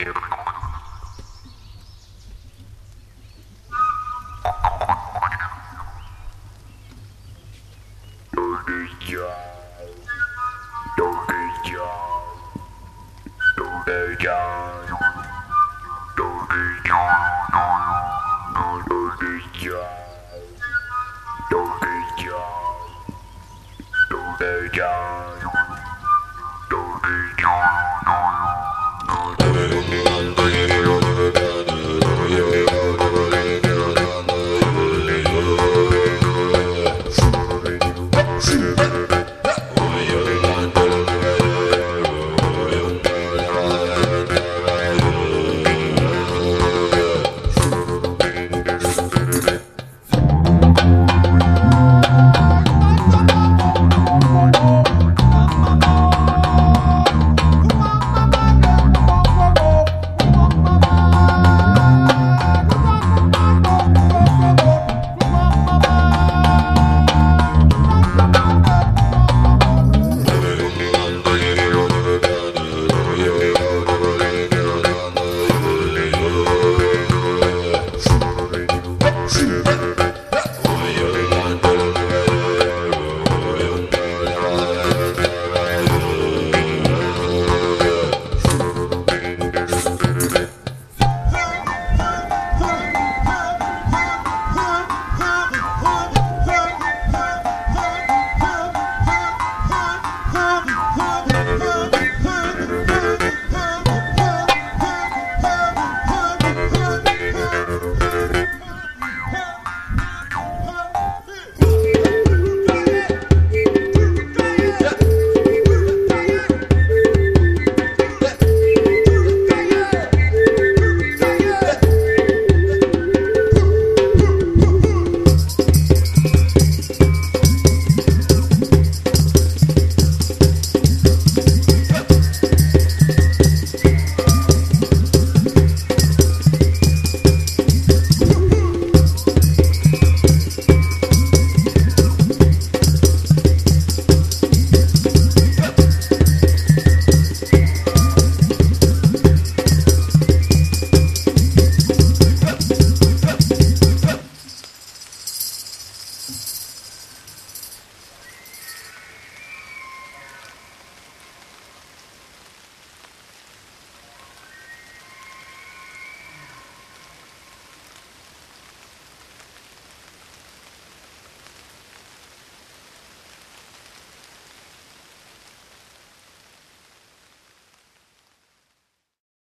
John. Música